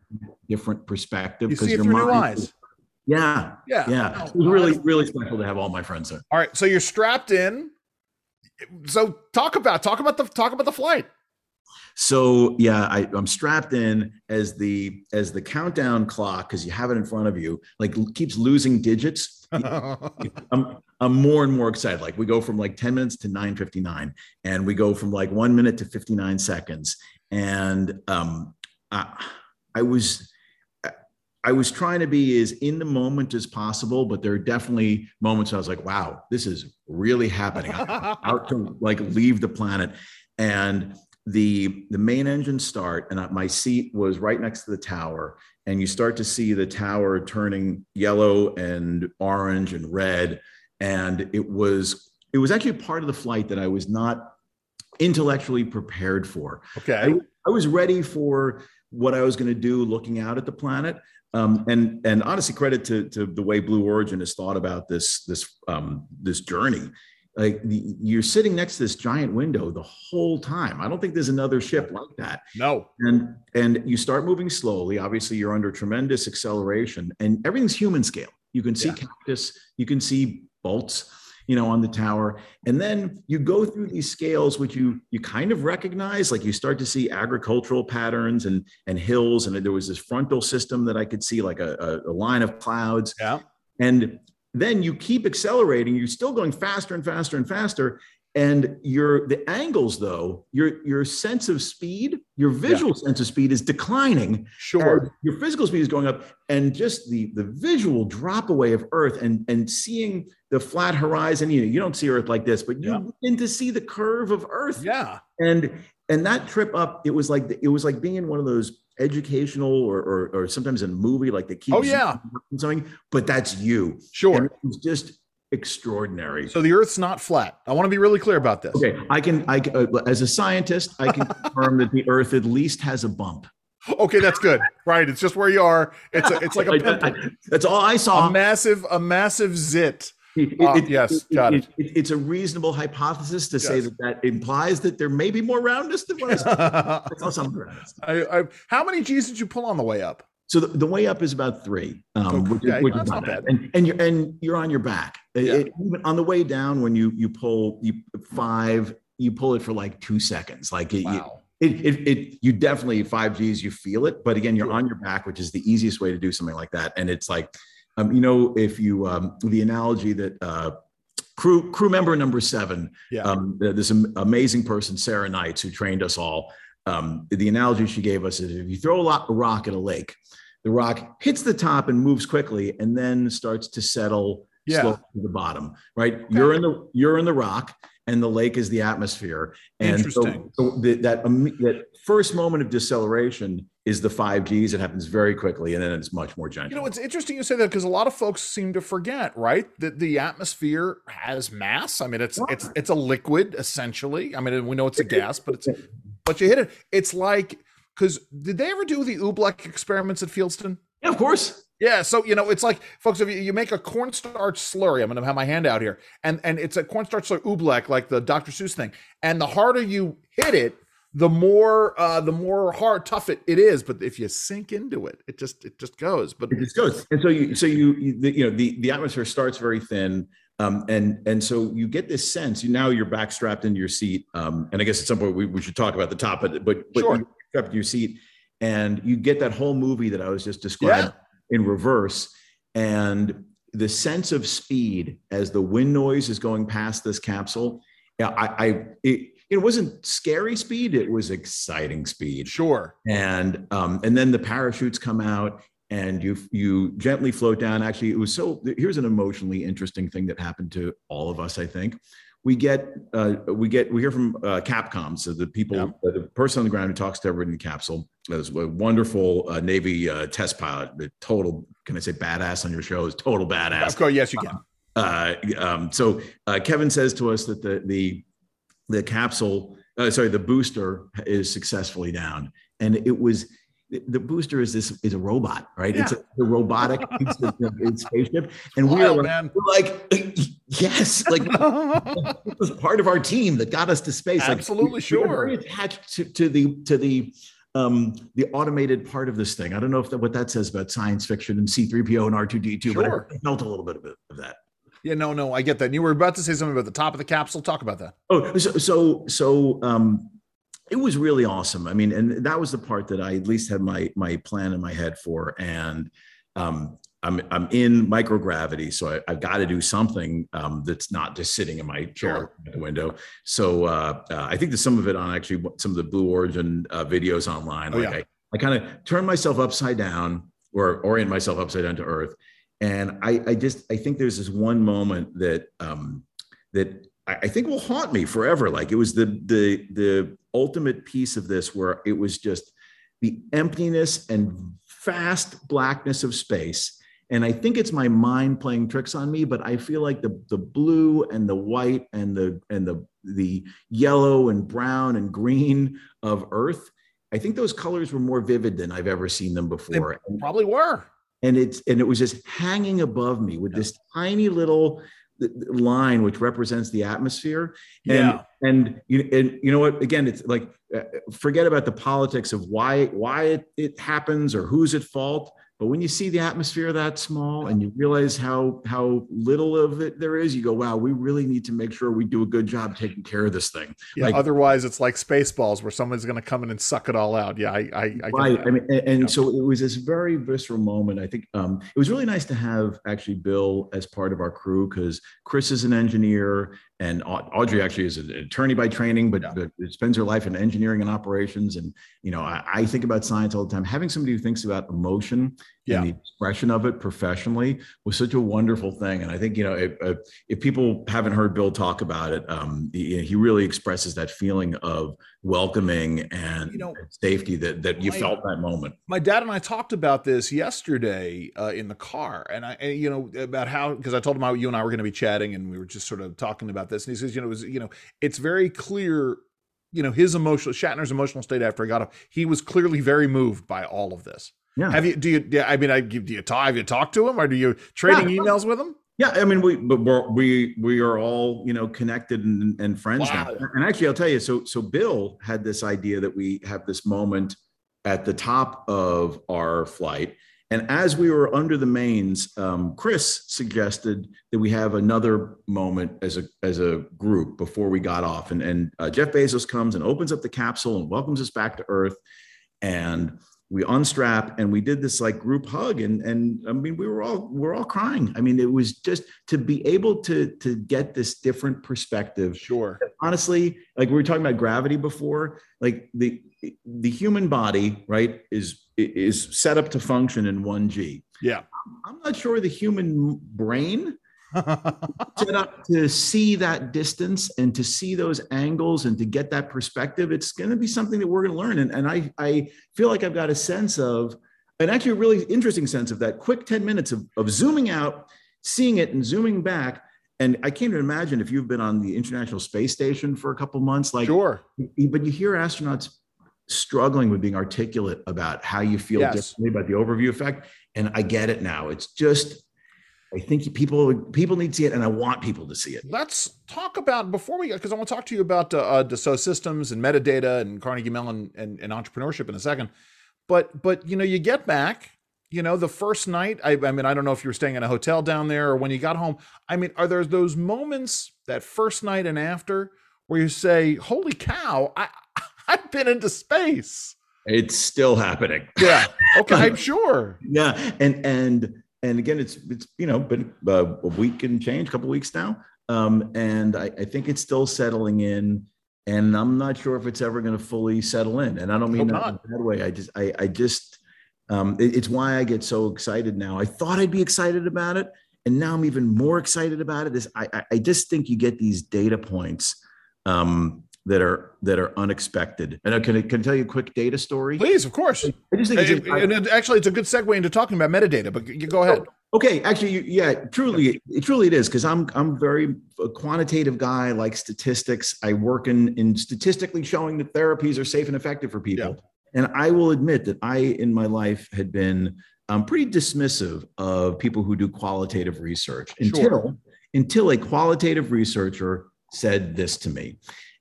different perspective because your mind eyes yeah. Yeah. Yeah. It was really, really special to have all my friends there. All right. So you're strapped in. So talk about talk about the talk about the flight. So yeah, I, am strapped in as the as the countdown clock because you have it in front of you, like keeps losing digits. I'm I'm more and more excited. Like we go from like 10 minutes to 9:59, and we go from like one minute to 59 seconds. And um, I, I was I was trying to be as in the moment as possible, but there are definitely moments I was like, wow, this is really happening. I'm out to like leave the planet. And the the main engine start and my seat was right next to the tower. And you start to see the tower turning yellow and orange and red. And it was it was actually part of the flight that i was not intellectually prepared for. Okay. I, I was ready for what i was going to do looking out at the planet um, and and honestly credit to, to the way blue origin has thought about this this um, this journey. Like you're sitting next to this giant window the whole time. I don't think there's another ship like that. No. And and you start moving slowly. Obviously you're under tremendous acceleration and everything's human scale. You can see yeah. cactus you can see bolts you know on the tower. And then you go through these scales which you you kind of recognize like you start to see agricultural patterns and and hills. And there was this frontal system that i could see like a, a, a line of clouds. Yeah. And then you keep accelerating. You're still going faster and faster and faster and your the angles though your your sense of speed your visual yeah. sense of speed is declining. Sure. Your physical speed is going up. And just the the visual drop away of earth and and seeing the flat horizon you know you don't see earth like this but you yeah. begin to see the curve of earth. Yeah. And and that trip up it was like it was like being in one of those educational or, or, or sometimes in a movie like the keep oh yeah. something but that's you. Sure. And it was just extraordinary so the earth's not flat i want to be really clear about this okay i can i uh, as a scientist i can confirm that the earth at least has a bump okay that's good right it's just where you are it's a, it's like a pimple. I, I, that's all i saw a massive a massive zit it, uh, it, yes, it, got it, It's a reasonable hypothesis to yes. say that that implies that there may be more roundness than what I I, I, how many G's did you pull on the way up? So the, the way up is about three, um, which, okay. which is not bad. And, and you're and you're on your back. Yeah. It, even on the way down, when you you pull you five, you pull it for like two seconds. Like it, wow. It, it, it, you definitely five G's, you feel it, but again, you're on your back, which is the easiest way to do something like that. And it's like um, you know, if you um, the analogy that uh, crew crew member number seven, yeah. um, this amazing person, Sarah Knights, who trained us all. Um, the analogy she gave us is if you throw a rock at a lake, the rock hits the top and moves quickly, and then starts to settle yeah. slowly to the bottom. Right? Okay. You're in the you're in the rock, and the lake is the atmosphere. And Interesting. So, so the, that um, that first moment of deceleration is the five Gs. It happens very quickly, and then it's much more gentle. You know, it's interesting you say that because a lot of folks seem to forget, right, that the atmosphere has mass. I mean, it's it's it's a liquid essentially. I mean, we know it's a gas, but it's but you hit it. It's like because did they ever do the Oobleck experiments at Fieldston? Yeah, of course. Yeah, so you know, it's like folks, if you, you make a cornstarch slurry, I'm going to have my hand out here, and and it's a cornstarch slurry oobleck, like the Dr. Seuss thing, and the harder you hit it, the more uh the more hard tough it, it is but if you sink into it it just it just goes but it just goes and so you so you you, the, you know the the atmosphere starts very thin um, and and so you get this sense you now you're back strapped into your seat um, and i guess at some point we, we should talk about the top but but, but sure. strapped into your seat and you get that whole movie that i was just describing yeah. In reverse. And the sense of speed as the wind noise is going past this capsule yeah i i it, it wasn't scary speed it was exciting speed. Sure. And um and then the parachutes come out and you you gently float down. Actually it was so here's an emotionally interesting thing that happened to all of us i think. We get uh, we get we hear from uh, capcom so the people yeah. the person on the ground who talks to everybody in the capsule is a wonderful uh, navy uh, test pilot the total can i say badass on your show is total badass of course yes you can uh, um, so kevin says to us that the the the capsule, uh, sorry, the booster is successfully down, and it was the booster is this is a robot, right? Yeah. It's a, a robotic spaceship, and we are like, we're like, yes, like it was part of our team that got us to space. Absolutely, like, sure. very attached to, to the to the um, the automated part of this thing. I don't know if that, what that says about science fiction and C3PO and R2D2, sure. but I felt a little bit of, it, of that. Yeah, no, no, I get that. And you were about to say something about the top of the capsule. Talk about that. Oh, so so so um, it was really awesome. I mean, and that was the part that I at least had my my plan in my head for. And um, I'm I'm in microgravity, so I, have got to do something um, that's not just sitting in my chair sure. at the window. So uh, uh, I think there's some of it on actually some of the Blue Origin uh, videos online. Oh, like yeah. I, I kind of turn myself upside down or orient myself upside down to Earth, and I, I just I think there's this one moment that um, that I think will haunt me forever. Like it was the the the ultimate piece of this where it was just the emptiness and vast blackness of space. And I think it's my mind playing tricks on me, but I feel like the the blue and the white and the and the the yellow and brown and green of Earth. I think those colors were more vivid than I've ever seen them before. They probably were. And it's and it was just hanging above me with yeah. this tiny little line which represents the atmosphere and yeah. and you and you know what again it's like uh, forget about the politics of why why it, it happens or who's at fault but when you see the atmosphere that small and you realize how how little of it there is, you go, "Wow, we really need to make sure we do a good job taking care of this thing." Yeah. Like, otherwise, it's like Spaceballs, where someone's going to come in and suck it all out. Yeah, I, I, I right. That. I mean, and, and yeah. so it was this very visceral moment. I think um, it was really nice to have actually Bill as part of our crew because Chris is an engineer and Audrey actually is an attorney by training, but, yeah. but spends her life in engineering and operations. And you know, I, I, think about science all the time. Having somebody who thinks about emotion yeah. and the expression of it professionally was such a wonderful thing. And I think you know, if, if people haven't heard Bill talk about it, um, he, he, really expresses that feeling of welcoming and you know, safety that that you my, felt that moment. My dad and I talked about this yesterday uh, in the car, and I, and, you know, about how because I told him how you and I were going to be chatting, and we were just sort of talking about this, and he says, you know, it was, you know, it's very clear, you know, his emotional Shatner's emotional state after he got up. He was clearly very moved by all of this. Yeah. Have you? Do you? Yeah. I mean, I do you talk? Have you talked to him, or do you trading yeah. emails with him? Yeah, I mean, we but we're, we we are all you know connected and, and friends wow. now. And actually, I'll tell you. So so Bill had this idea that we have this moment at the top of our flight, and as we were under the mains, um, Chris suggested that we have another moment as a as a group before we got off. And, and uh, Jeff Bezos comes and opens up the capsule and welcomes us back to Earth. And we unstrap and we did this like group hug and and I mean we were all we are all crying. I mean it was just to be able to to get this different perspective. Sure. Honestly, like we were talking about gravity before, like the the human body, right, is is set up to function in 1G. Yeah. I'm not sure the human brain up to see that distance and to see those angles and to get that perspective. It's going to be something that we're going to learn. And, and I, I feel like I've got a sense of, and actually a really interesting sense of that quick 10 minutes of, of zooming out, seeing it and zooming back. And I can't even imagine if you've been on the International Space Station for a couple months, like, sure. But you hear astronauts struggling with being articulate about how you feel yes. differently about the overview effect. And I get it now. It's just I think people people need to see it, and I want people to see it. Let's talk about before we because I want to talk to you about uh, uh, Dassault Systems and Medidata and Carnegie Mellon and, and entrepreneurship in a second. But but you know you get back, you know the first night. I, I mean I don't know if you were staying in a hotel down there or when you got home. I mean are there those moments that first night and after where you say, "Holy cow, I I've been into space." It's still happening. Yeah. Okay. I'm sure. Yeah. And and and again, it's it's you know been uh, a week and change, a couple weeks now, um, and I, I, think it's still settling in. And I'm not sure if it's ever going to fully settle in. And I don't mean that in that way. I just I I just um, it, it's why I get so excited now. I thought I'd be excited about it, and now I'm even more excited about it. Is I I just think you get these data points um, that are that are unexpected. And I can, can I tell you a quick data story? Please, of course. I just think it's, and, and actually, it's a good segue into talking about Medidata. But you go ahead. Okay, actually, yeah, truly, it, truly it is because I'm I'm very a quantitative guy, like statistics. I work in in statistically showing that therapies are safe and effective for people. Yeah. And I will admit that I, in my life, had been um, pretty dismissive of people who do qualitative research until sure. until a qualitative researcher said this to me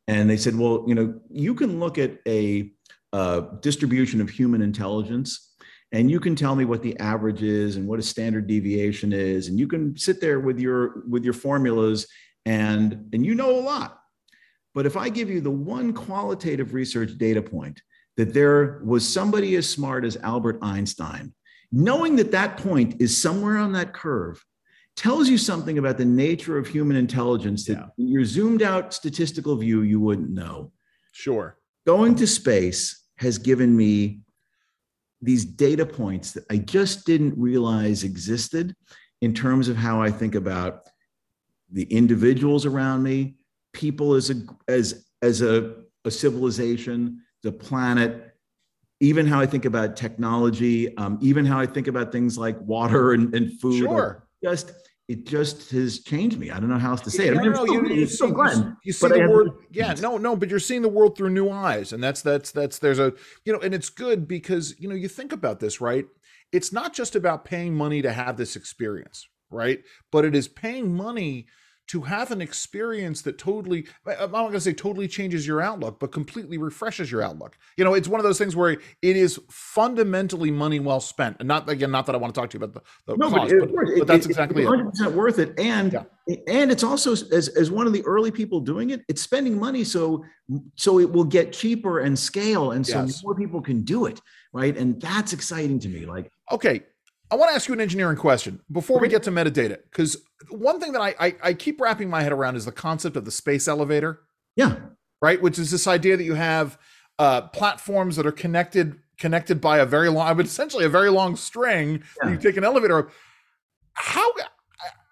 and they said, well, you know, you can look at a uh, distribution of human intelligence and you can tell me what the average is and what a standard deviation is and you can sit there with your with your formulas and and you know a lot. But if I give you the one qualitative research data point that there was somebody as smart as Albert Einstein, knowing that that point is somewhere on that curve tells you something about the nature of human intelligence that yeah. your zoomed out statistical view you wouldn't know. Sure. Going to space has given me these data points that I just didn't realize existed in terms of how I think about the individuals around me, people as a as as a, a civilization, the planet, even how I think about technology, um, even how I think about things like water and, and food. Sure. Just it just has changed me. I don't know how else to say it. I mean, no, you, you, see, Glen, you see the world. Yeah, no, no, but you're seeing the world through new eyes, and that's that's that's there's a you know, and it's good because you know you think about this, right? It's not just about paying money to have this experience, right? But it is paying money to have an experience that totally i'm not going to say totally changes your outlook but completely refreshes your outlook you know it's one of those things where it is fundamentally money well spent and not again not that i want to talk to you about the, the no, cost, but, but, but that's it, exactly 100% it. worth it and yeah. and it's also as, as one of the early people doing it it's spending money so so it will get cheaper and scale and so yes. more people can do it right and that's exciting to me like okay I want to ask you an engineering question before we get to Medidata, because one thing that I, I, I keep wrapping my head around is the concept of the space elevator. Yeah. Right, which is this idea that you have uh, platforms that are connected connected by a very long, but essentially a very long string. Yeah. You take an elevator up. How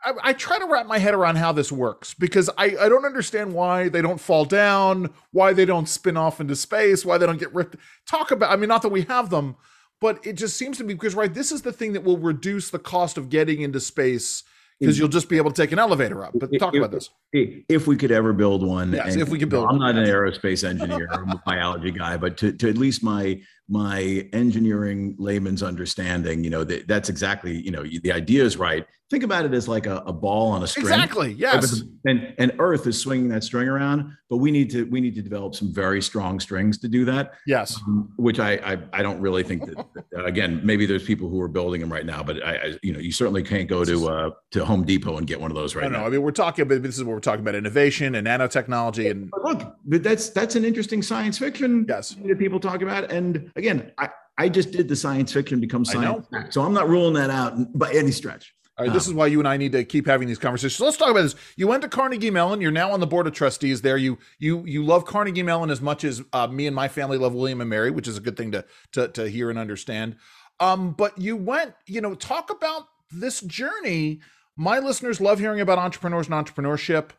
I, I, try to wrap my head around how this works because I, I don't understand why they don't fall down, why they don't spin off into space, why they don't get ripped. Talk about, I mean, not that we have them, but it just seems to be because right this is the thing that will reduce the cost of getting into space because you'll just be able to take an elevator up. But talk if, about this. If we could ever build one. Yes, and, if we could build I'm not an aerospace engineer, I'm a biology guy, but to, to at least my my engineering layman's understanding, you know, that, that's exactly, you know, the idea is right. Think about it as like a, a ball on a string. Exactly. Yes. And and Earth is swinging that string around, but we need to we need to develop some very strong strings to do that. Yes. Um, which I, I I don't really think that. again, maybe there's people who are building them right now, but I, I you know you certainly can't go to uh, to Home Depot and get one of those right no, now. No, I mean we're talking about this is what we're talking about innovation and nanotechnology and but look, but that's that's an interesting science fiction. Yes. That people talk about, and again, I I just did the science fiction become science, so I'm not ruling that out by any stretch. All right, this is why you and I need to keep having these conversations. So let's talk about this. You went to Carnegie Mellon. You're now on the board of trustees there. You you you love Carnegie Mellon as much as uh, me and my family love William and Mary, which is a good thing to to, to hear and understand. Um, but you went, you know, talk about this journey. My listeners love hearing about entrepreneurs and entrepreneurship.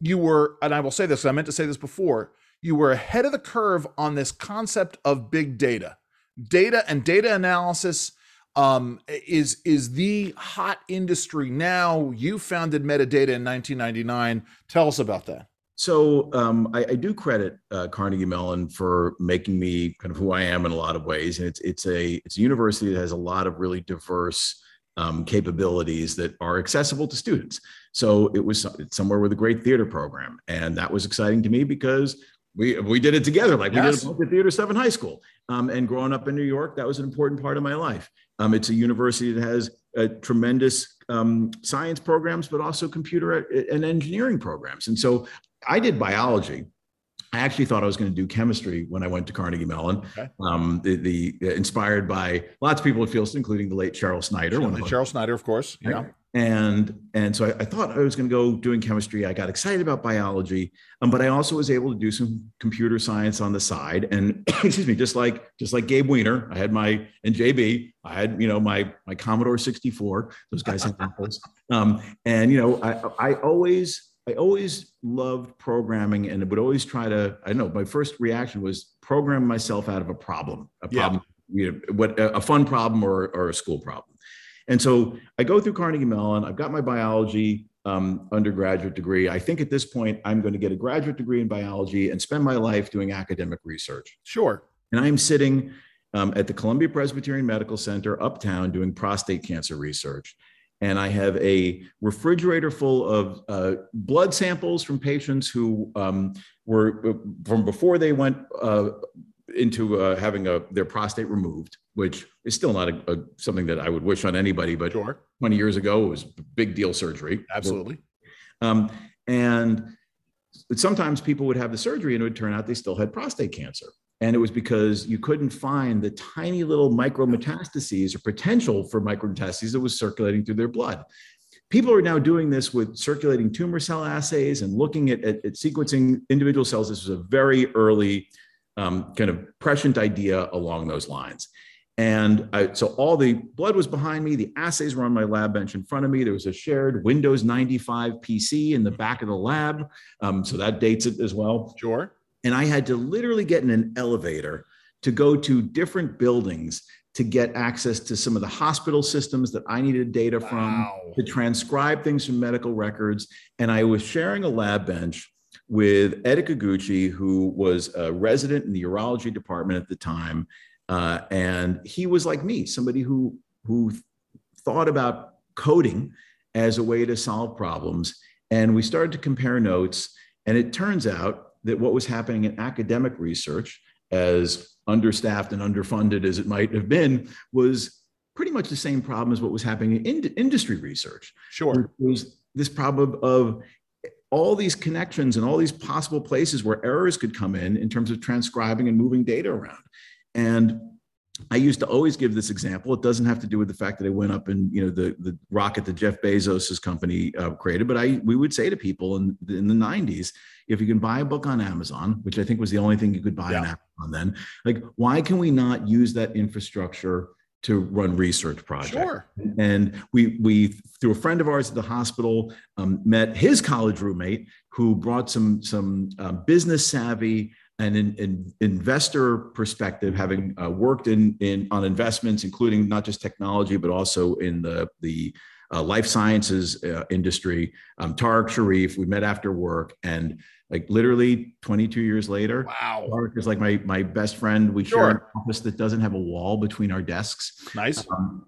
You were, and I will say this. I meant to say this before. You were ahead of the curve on this concept of big data data and data analysis um, is is the hot industry now. You founded Medidata in 1999. Tell us about that. So um, I, I, do credit uh, Carnegie Mellon for making me kind of who I am in a lot of ways, and it's it's a it's a university that has a lot of really diverse um, capabilities that are accessible to students. So it was somewhere with a great theater program, and that was exciting to me because we we did it together like yes. we did at theater stuff in high school um, and growing up in new york that was an important part of my life um, it's a university that has a tremendous um, science programs but also computer and engineering programs and so i did biology I actually thought I was going to do chemistry when I went to Carnegie Mellon. Okay. Um, the, the uh, inspired by lots of people at Fieldston, including the late Charles Snyder. Cheryl Snyder, of course. Yeah and and so I, I, thought I was going to go doing chemistry. I got excited about biology, um, but I also was able to do some computer science on the side. And excuse me, just like just like Gabe Weiner, I had my and JB, I had you know my my Commodore 64. Those guys have apples. Um, and you know, I I always I always loved programming and would always try to. I know my first reaction was program myself out of a problem, a problem, yeah. you know, what a fun problem or or a school problem. And so I go through Carnegie Mellon. I've got my biology um, undergraduate degree. I think at this point, I'm going to get a graduate degree in biology and spend my life doing academic research. Sure. And I'm sitting um, at the Columbia Presbyterian Medical Center uptown doing prostate cancer research. And I have a refrigerator full of uh, blood samples from patients who um, were uh, from before they went uh, into uh, having a, their prostate removed which is still not a, a, something that I would wish on anybody. But sure. 20 years ago, it was big deal surgery. Absolutely. Um, and sometimes people would have the surgery and it would turn out they still had prostate cancer. And it was because you couldn't find the tiny little micrometastases or potential for micrometastases that was circulating through their blood. People are now doing this with circulating tumor cell assays and looking at, at, at sequencing individual cells. This was a very early um, kind of prescient idea along those lines. And I, so all the blood was behind me. The assays were on my lab bench in front of me. There was a shared Windows 95 PC in the back of the lab. Um, so that dates it as well. Sure. And I had to literally get in an elevator to go to different buildings to get access to some of the hospital systems that I needed data from, wow. to transcribe things from medical records. And I was sharing a lab bench with Ed Ikeguchi, who was a resident in the urology department at the time. Uh, and he was like me, somebody who, who thought about coding as a way to solve problems. And we started to compare notes. And it turns out that what was happening in academic research, as understaffed and underfunded as it might have been, was pretty much the same problem as what was happening in industry research. Sure. It was this problem of all these connections and all these possible places where errors could come in in terms of transcribing and moving data around. And I used to always give this example. It doesn't have to do with the fact that I went up and you know the the rocket that Jeff Bezos's company uh, created, but I we would say to people in in the 90s, if you can buy a book on Amazon, which I think was the only thing you could buy yeah. on Amazon then, like why can we not use that infrastructure to run research projects? Sure. And we we through a friend of ours at the hospital um, met his college roommate who brought some some uh, business savvy and in, in investor perspective, having uh, worked in, in on investments, including not just technology, but also in the, the uh, life sciences uh, industry, um, Tarek Sherif, we met after work and like literally 22 years later, wow, Tarek is like my, my best friend. We sure. share an office that doesn't have a wall between our desks. Nice. Um,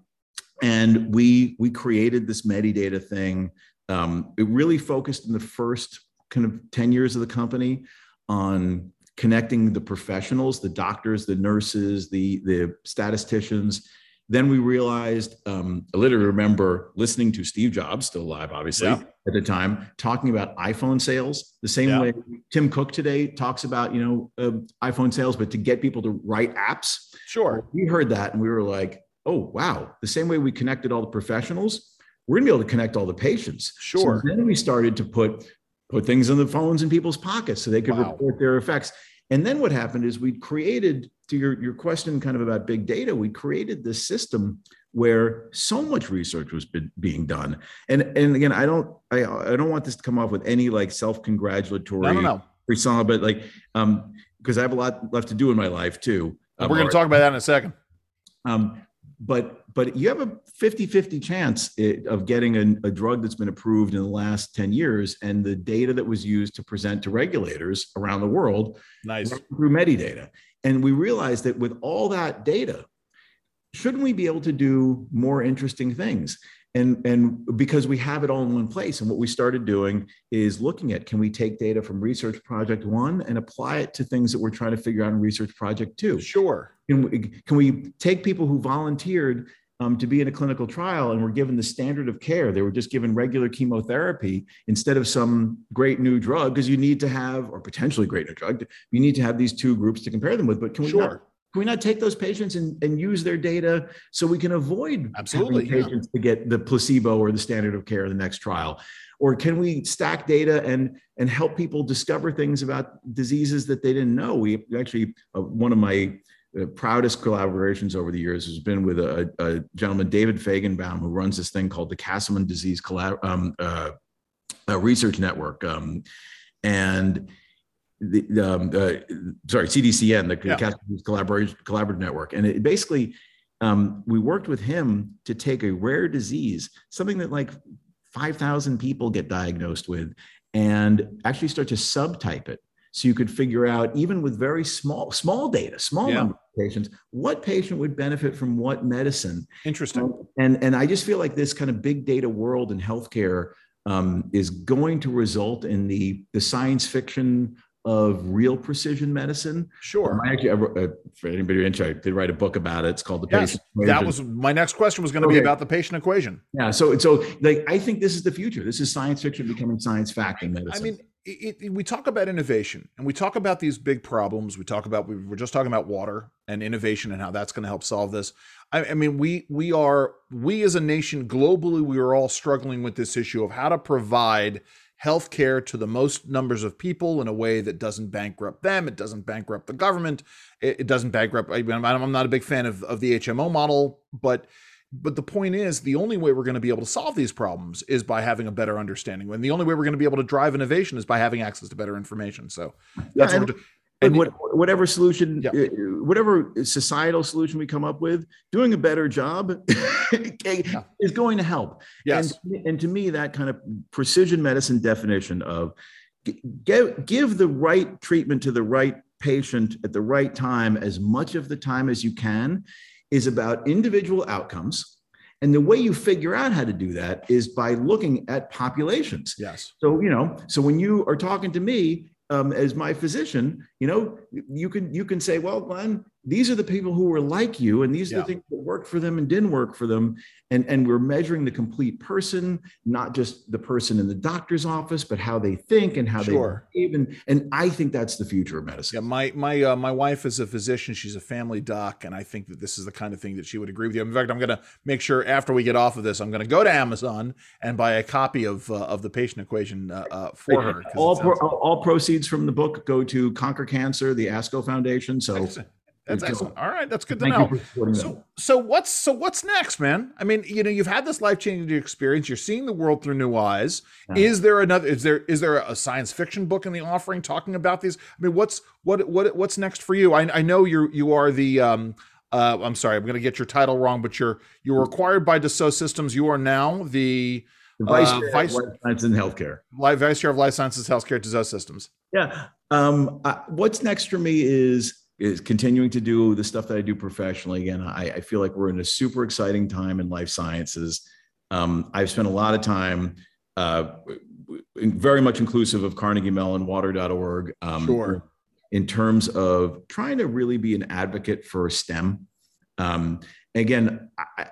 and we, we created this Medidata thing. Um, it really focused in the first kind of 10 years of the company on connecting the professionals, the doctors, the nurses, the, the statisticians. Then we realized, um, I literally remember listening to Steve Jobs, still alive, obviously, yeah. at the time, talking about iPhone sales, the same yeah. way Tim Cook today talks about, you know, uh, iPhone sales, but to get people to write apps. Sure. We heard that and we were like, oh, wow, the same way we connected all the professionals, we're going to be able to connect all the patients. Sure. So then we started to put put things in the phones in people's pockets so they could wow. report their effects. And then what happened is we created, to your, your question kind of about big data, we created this system where so much research was being done. And and again, I don't I, I don't want this to come off with any like self-congratulatory no, no, no. persona, but like um because I have a lot left to do in my life too. Um, We're going to talk about that in a second. Um, but but you have a 50-50 chance of getting a, a, drug that's been approved in the last 10 years and the data that was used to present to regulators around the world nice. through medidata and we realized that with all that data shouldn't we be able to do more interesting things and and because we have it all in one place and what we started doing is looking at can we take data from research project one and apply it to things that we're trying to figure out in research project two? Sure. Can we, can we take people who volunteered um, to be in a clinical trial and were given the standard of care? They were just given regular chemotherapy instead of some great new drug because you need to have or potentially great new drug you need to have these two groups to compare them with but can we sure. Can we not take those patients and, and use their data so we can avoid absolutely patients yeah. to get the placebo or the standard of care in the next trial? Or can we stack data and and help people discover things about diseases that they didn't know? We actually uh, one of my uh, proudest collaborations over the years has been with a, a, gentleman, David Fajgenbaum, who runs this thing called the Castleman Disease Collab- um, uh, Research Network. Um, and the um, uh, sorry CDCN, the yeah. Collaboration Collaborative Network, and it basically um, we worked with him to take a rare disease, something that like five thousand people get diagnosed with, and actually start to subtype it, so you could figure out even with very small small data, small yeah. number of patients, what patient would benefit from what medicine. Interesting. Um, and and I just feel like this kind of big data world in healthcare um, is going to result in the the science fiction of real precision medicine. Sure. I actually, uh, for anybody interested, I did write a book about it. It's called the yes, patient. Equation. That was my next question was going to okay. be about the patient equation. Yeah. So, so like, I think this is the future. This is science fiction becoming science fact in medicine. I mean, it, it, we talk about innovation and we talk about these big problems. We talk about we were just talking about water and innovation and how that's going to help solve this. I, I, mean, we we are we as a nation globally, we are all struggling with this issue of how to provide health care to the most numbers of people in a way that doesn't bankrupt them. It doesn't bankrupt the government. It, it doesn't bankrupt. I mean, I'm not a big fan of, of the HMO model, but but the point is, the only way we're going to be able to solve these problems is by having a better understanding. And the only way we're going to be able to drive innovation is by having access to better information. So that's yeah, what and what, whatever solution, yeah. Uh, whatever societal solution we come up with, doing a better job yeah. is going to help. Yes. And, and to me, that kind of precision medicine definition of give, give the right treatment to the right patient at the right time as much of the time as you can is about individual outcomes. And the way you figure out how to do that is by looking at populations. Yes. So, you know, so when you are talking to me, um, as my physician, you know, you can you can say, well, Glen, these are the people who were like you, and these are yeah. the things that worked for them and didn't work for them, and and we're measuring the complete person, not just the person in the doctor's office, but how they think and how sure. they and and I think that's the future of medicine. Yeah, my my uh, my wife is a physician; she's a family doc, and I think that this is the kind of thing that she would agree with you. In fact, I'm going to make sure after we get off of this, I'm going to go to Amazon and buy a copy of uh, of the patient equation uh, uh for her. All pro- all proceeds from the book go to Conquer Cancer, the ASCO Foundation. So. Excellent. That's excellent. All right, that's good to Thank know. So, so what's so what's next, man? I mean, you know, you've had this life changing experience. You're seeing the world through new eyes. Yeah. Is there another? Is there is there a science fiction book in the offering talking about these? I mean, what's what what what's next for you? I, I know you you are the um, uh, I'm sorry, I'm going to get your title wrong, but you're you were acquired by Dassault Systems. You are now the, the vice, uh, vice of life sciences and healthcare. Vice chair of life sciences healthcare Dassault Systems. Yeah. Um, uh, what's next for me is is continuing to do the stuff that I do professionally. Again, I, I feel like we're in a super exciting time in life sciences. Um, I've spent a lot of time, uh, very much inclusive of Carnegie Mellon, water.org. Um, sure. In terms of trying to really be an advocate for STEM. Um, again, I,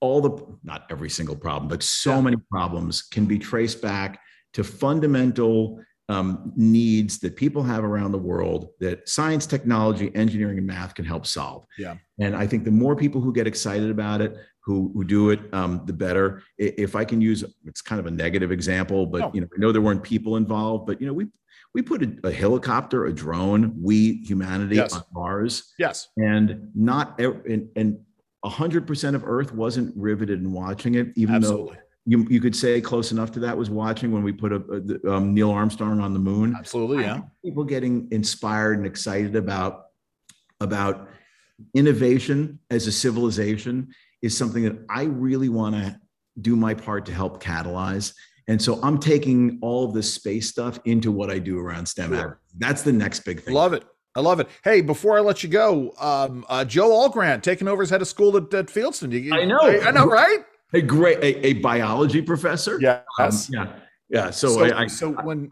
all the, not every single problem, but so yeah. many problems can be traced back to fundamental um, needs that people have around the world that science, technology, engineering, and math can help solve. Yeah. And I think the more people who get excited about it, who, who do it, um, the better. If I can use, it's kind of a negative example, but oh. you know, I know there weren't people involved, but you know, we we put a, a helicopter, a drone, we humanity yes. on Mars. Yes. And not and and hundred percent of Earth wasn't riveted in watching it, even Absolutely. though you, you could say close enough to that was watching when we put a, a um, Neil Armstrong on the moon. Absolutely, yeah. People getting inspired and excited about about innovation as a civilization is something that I really want to do my part to help catalyze. And so I'm taking all of this space stuff into what I do around STEM. Sure. That's the next big thing. Love it. I love it. Hey, before I let you go, um, uh, Joe Algrant taking over as head of school at, at Fieldston. You, I know. I, I know, right? A great a, a biology professor. Yeah, um, yeah, yeah. So, so, I, I, so when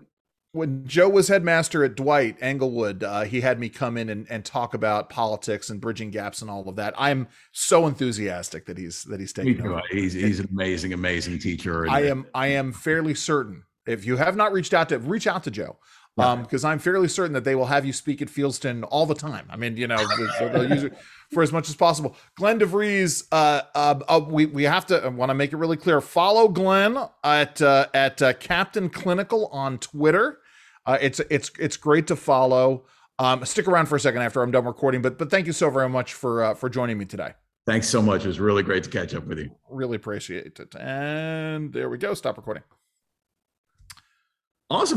when Joe was headmaster at Dwight Englewood, uh, he had me come in and, and talk about politics and bridging gaps and all of that. I'm so enthusiastic that he's that he's taking over. He's he's an amazing, amazing teacher. I am I am fairly certain. If you have not reached out to reach out to Joe, um, because I'm fairly certain that they will have you speak at Fieldston all the time. I mean, you know, they'll use it for as much as possible. Glen de Vries, uh, uh, uh, we we have to want to make it really clear. Follow Glen at uh, at uh, Captain Clinical on Twitter. Uh, it's it's it's great to follow. Um, stick around for a second after I'm done recording, but but thank you so very much for uh, for joining me today. Thanks so much. It was really great to catch up with you. Really appreciate it. And there we go. Stop recording. Awesome.